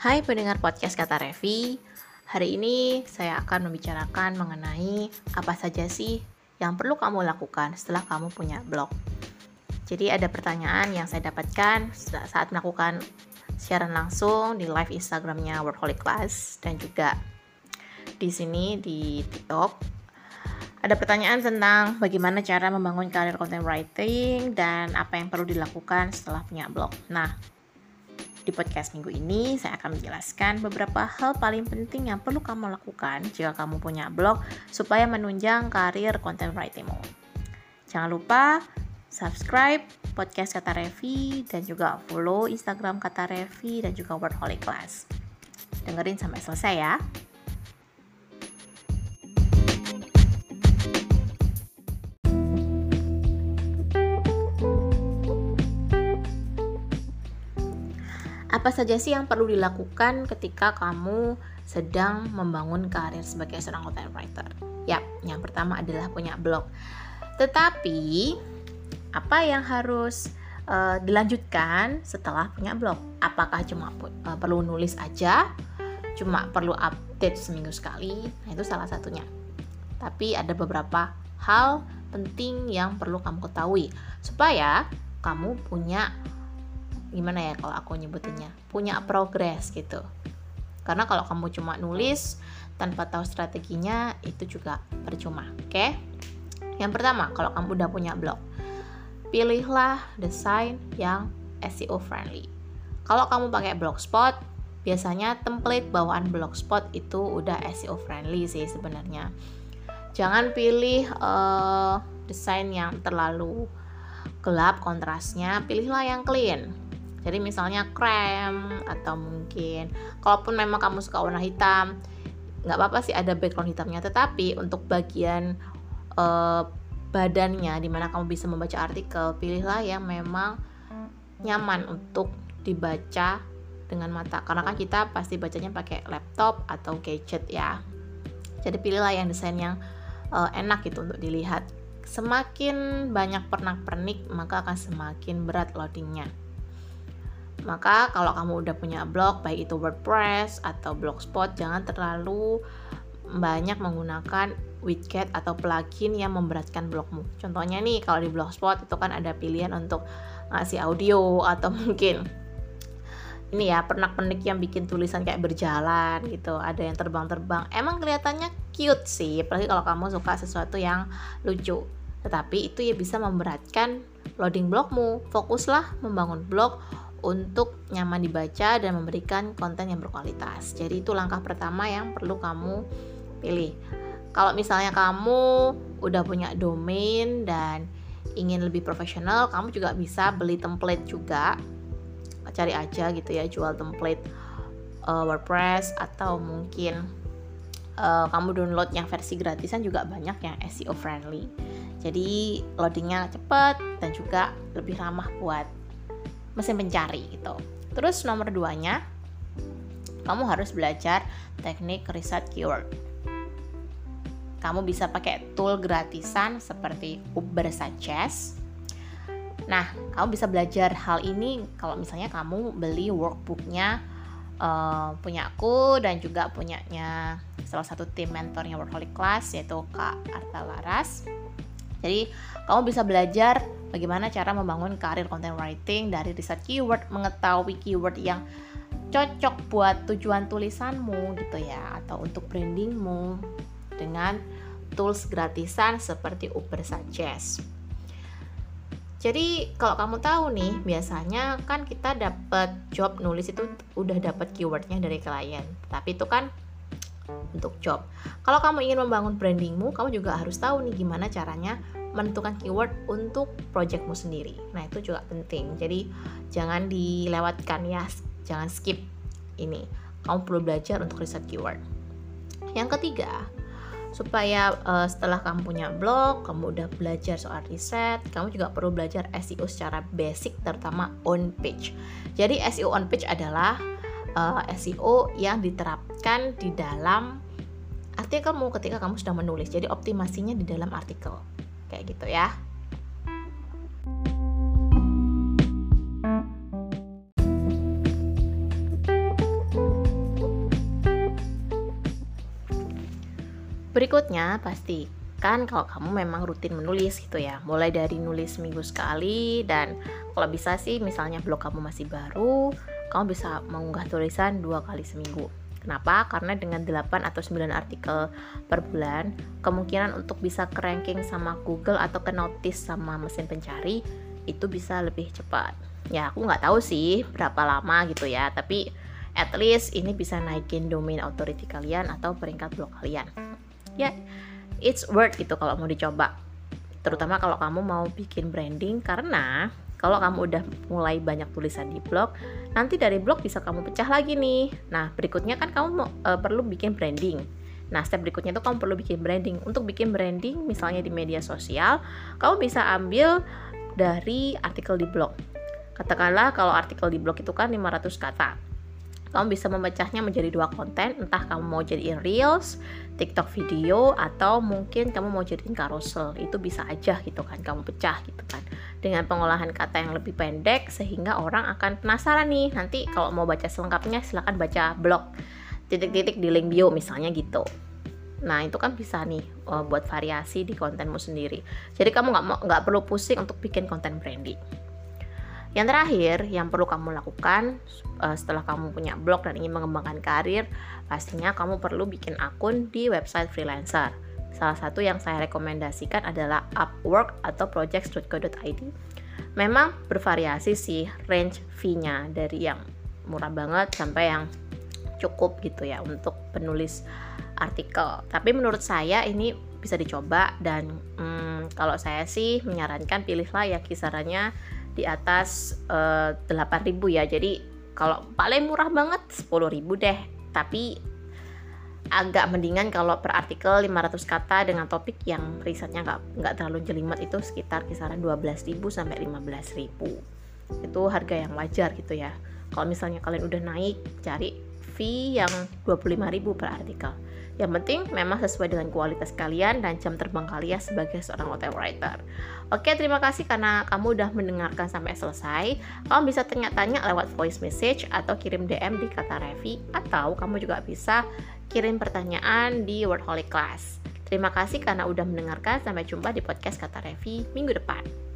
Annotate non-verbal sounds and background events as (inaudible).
Hai pendengar podcast Kata Revi. Hari ini saya akan membicarakan mengenai apa saja sih yang perlu kamu lakukan setelah kamu punya blog. Jadi ada pertanyaan yang saya dapatkan saat melakukan siaran langsung di live Instagramnya Workaholic Class dan juga di sini di TikTok. Ada pertanyaan tentang bagaimana cara membangun karir content writing dan apa yang perlu dilakukan setelah punya blog. Nah, di podcast minggu ini, saya akan menjelaskan beberapa hal paling penting yang perlu kamu lakukan jika kamu punya blog supaya menunjang karir content writingmu. Jangan lupa subscribe podcast Kata Revi dan juga follow Instagram Kata Revi dan juga Wordholic Class. Dengerin sampai selesai ya. Apa saja sih yang perlu dilakukan ketika kamu sedang membangun karir sebagai seorang content writer? Yap, yang pertama adalah punya blog. Tetapi apa yang harus uh, dilanjutkan setelah punya blog? Apakah cuma uh, perlu nulis aja? Cuma perlu update seminggu sekali? Nah, itu salah satunya. Tapi ada beberapa hal penting yang perlu kamu ketahui supaya kamu punya gimana ya kalau aku nyebutinnya punya progres gitu. Karena kalau kamu cuma nulis tanpa tahu strateginya itu juga percuma oke? Okay? yang pertama kalau kamu udah punya blog pilihlah desain yang SEO friendly. Kalau kamu pakai blogspot biasanya template bawaan blogspot itu udah SEO friendly sih sebenarnya. Jangan pilih uh, desain yang terlalu gelap kontrasnya pilihlah yang clean jadi misalnya krem atau mungkin kalaupun memang kamu suka warna hitam nggak apa-apa sih ada background hitamnya. Tetapi untuk bagian uh, badannya di mana kamu bisa membaca artikel pilihlah yang memang nyaman untuk dibaca dengan mata. Karena kan kita pasti bacanya pakai laptop atau gadget ya. Jadi pilihlah yang desain yang uh, enak gitu untuk dilihat. Semakin banyak pernak-pernik maka akan semakin berat loadingnya maka kalau kamu udah punya blog, baik itu WordPress atau Blogspot, jangan terlalu banyak menggunakan widget atau plugin yang memberatkan blogmu. Contohnya nih, kalau di Blogspot itu kan ada pilihan untuk ngasih audio atau (laughs) mungkin ini ya pernak-pernik yang bikin tulisan kayak berjalan gitu, ada yang terbang-terbang. Emang kelihatannya cute sih, apalagi kalau kamu suka sesuatu yang lucu. Tetapi itu ya bisa memberatkan loading blogmu. Fokuslah membangun blog untuk nyaman dibaca dan memberikan konten yang berkualitas. Jadi itu langkah pertama yang perlu kamu pilih. Kalau misalnya kamu udah punya domain dan ingin lebih profesional, kamu juga bisa beli template juga. Cari aja gitu ya, jual template uh, WordPress atau mungkin uh, kamu download yang versi gratisan juga banyak yang SEO friendly. Jadi loadingnya cepat dan juga lebih ramah buat mesin pencari gitu. Terus nomor duanya, kamu harus belajar teknik riset keyword. Kamu bisa pakai tool gratisan seperti Uber Suggest. Nah, kamu bisa belajar hal ini kalau misalnya kamu beli workbooknya uh, punya aku dan juga punyanya salah satu tim mentornya Workaholic Class yaitu Kak Arta Laras. Jadi, kamu bisa belajar bagaimana cara membangun karir content writing dari riset keyword, mengetahui keyword yang cocok buat tujuan tulisanmu gitu ya atau untuk brandingmu dengan tools gratisan seperti Uber Suggest. Jadi kalau kamu tahu nih, biasanya kan kita dapat job nulis itu udah dapat keywordnya dari klien. Tapi itu kan untuk job. Kalau kamu ingin membangun brandingmu, kamu juga harus tahu nih gimana caranya menentukan keyword untuk projectmu sendiri. Nah, itu juga penting. Jadi, jangan dilewatkan ya, jangan skip ini. Kamu perlu belajar untuk riset keyword. Yang ketiga, supaya uh, setelah kamu punya blog, kamu udah belajar soal riset, kamu juga perlu belajar SEO secara basic terutama on page. Jadi SEO on page adalah Eh, uh, SEO yang diterapkan di dalam artikel kamu ketika kamu sudah menulis. Jadi optimasinya di dalam artikel. Kayak gitu ya. Berikutnya, pasti kan kalau kamu memang rutin menulis gitu ya. Mulai dari nulis minggu sekali dan kalau bisa sih misalnya blog kamu masih baru, kamu bisa mengunggah tulisan dua kali seminggu. Kenapa? Karena dengan 8 atau 9 artikel per bulan, kemungkinan untuk bisa ke ranking sama Google atau ke notice sama mesin pencari itu bisa lebih cepat. Ya, aku nggak tahu sih berapa lama gitu ya, tapi at least ini bisa naikin domain authority kalian atau peringkat blog kalian. Ya, it's worth gitu kalau mau dicoba. Terutama kalau kamu mau bikin branding karena kalau kamu udah mulai banyak tulisan di blog, nanti dari blog bisa kamu pecah lagi nih. Nah, berikutnya kan kamu mau, e, perlu bikin branding. Nah, step berikutnya itu kamu perlu bikin branding. Untuk bikin branding, misalnya di media sosial, kamu bisa ambil dari artikel di blog. Katakanlah kalau artikel di blog itu kan 500 kata kamu bisa memecahnya menjadi dua konten entah kamu mau jadiin reels tiktok video atau mungkin kamu mau jadiin carousel itu bisa aja gitu kan kamu pecah gitu kan dengan pengolahan kata yang lebih pendek sehingga orang akan penasaran nih nanti kalau mau baca selengkapnya silahkan baca blog titik-titik di link bio misalnya gitu Nah itu kan bisa nih uh, buat variasi di kontenmu sendiri. Jadi kamu nggak mau nggak perlu pusing untuk bikin konten branding. Yang terakhir, yang perlu kamu lakukan uh, setelah kamu punya blog dan ingin mengembangkan karir, pastinya kamu perlu bikin akun di website freelancer. Salah satu yang saya rekomendasikan adalah Upwork atau projects.co.id. Memang bervariasi sih range fee-nya dari yang murah banget sampai yang cukup gitu ya untuk penulis artikel. Tapi menurut saya ini bisa dicoba dan hmm, kalau saya sih menyarankan pilihlah ya kisarannya di atas uh, 8000 ya. Jadi kalau paling murah banget 10.000 deh. Tapi agak mendingan kalau per artikel 500 kata dengan topik yang risetnya nggak nggak terlalu jelimet itu sekitar kisaran 12.000 sampai 15.000 itu harga yang wajar gitu ya. Kalau misalnya kalian udah naik cari fee yang 25.000 per artikel yang penting memang sesuai dengan kualitas kalian dan jam terbang kalian sebagai seorang hotel writer. Oke, terima kasih karena kamu udah mendengarkan sampai selesai. Kamu bisa tanya-tanya lewat voice message atau kirim DM di kata Revi atau kamu juga bisa kirim pertanyaan di Wordholic Class. Terima kasih karena udah mendengarkan. Sampai jumpa di podcast Kata Revi minggu depan.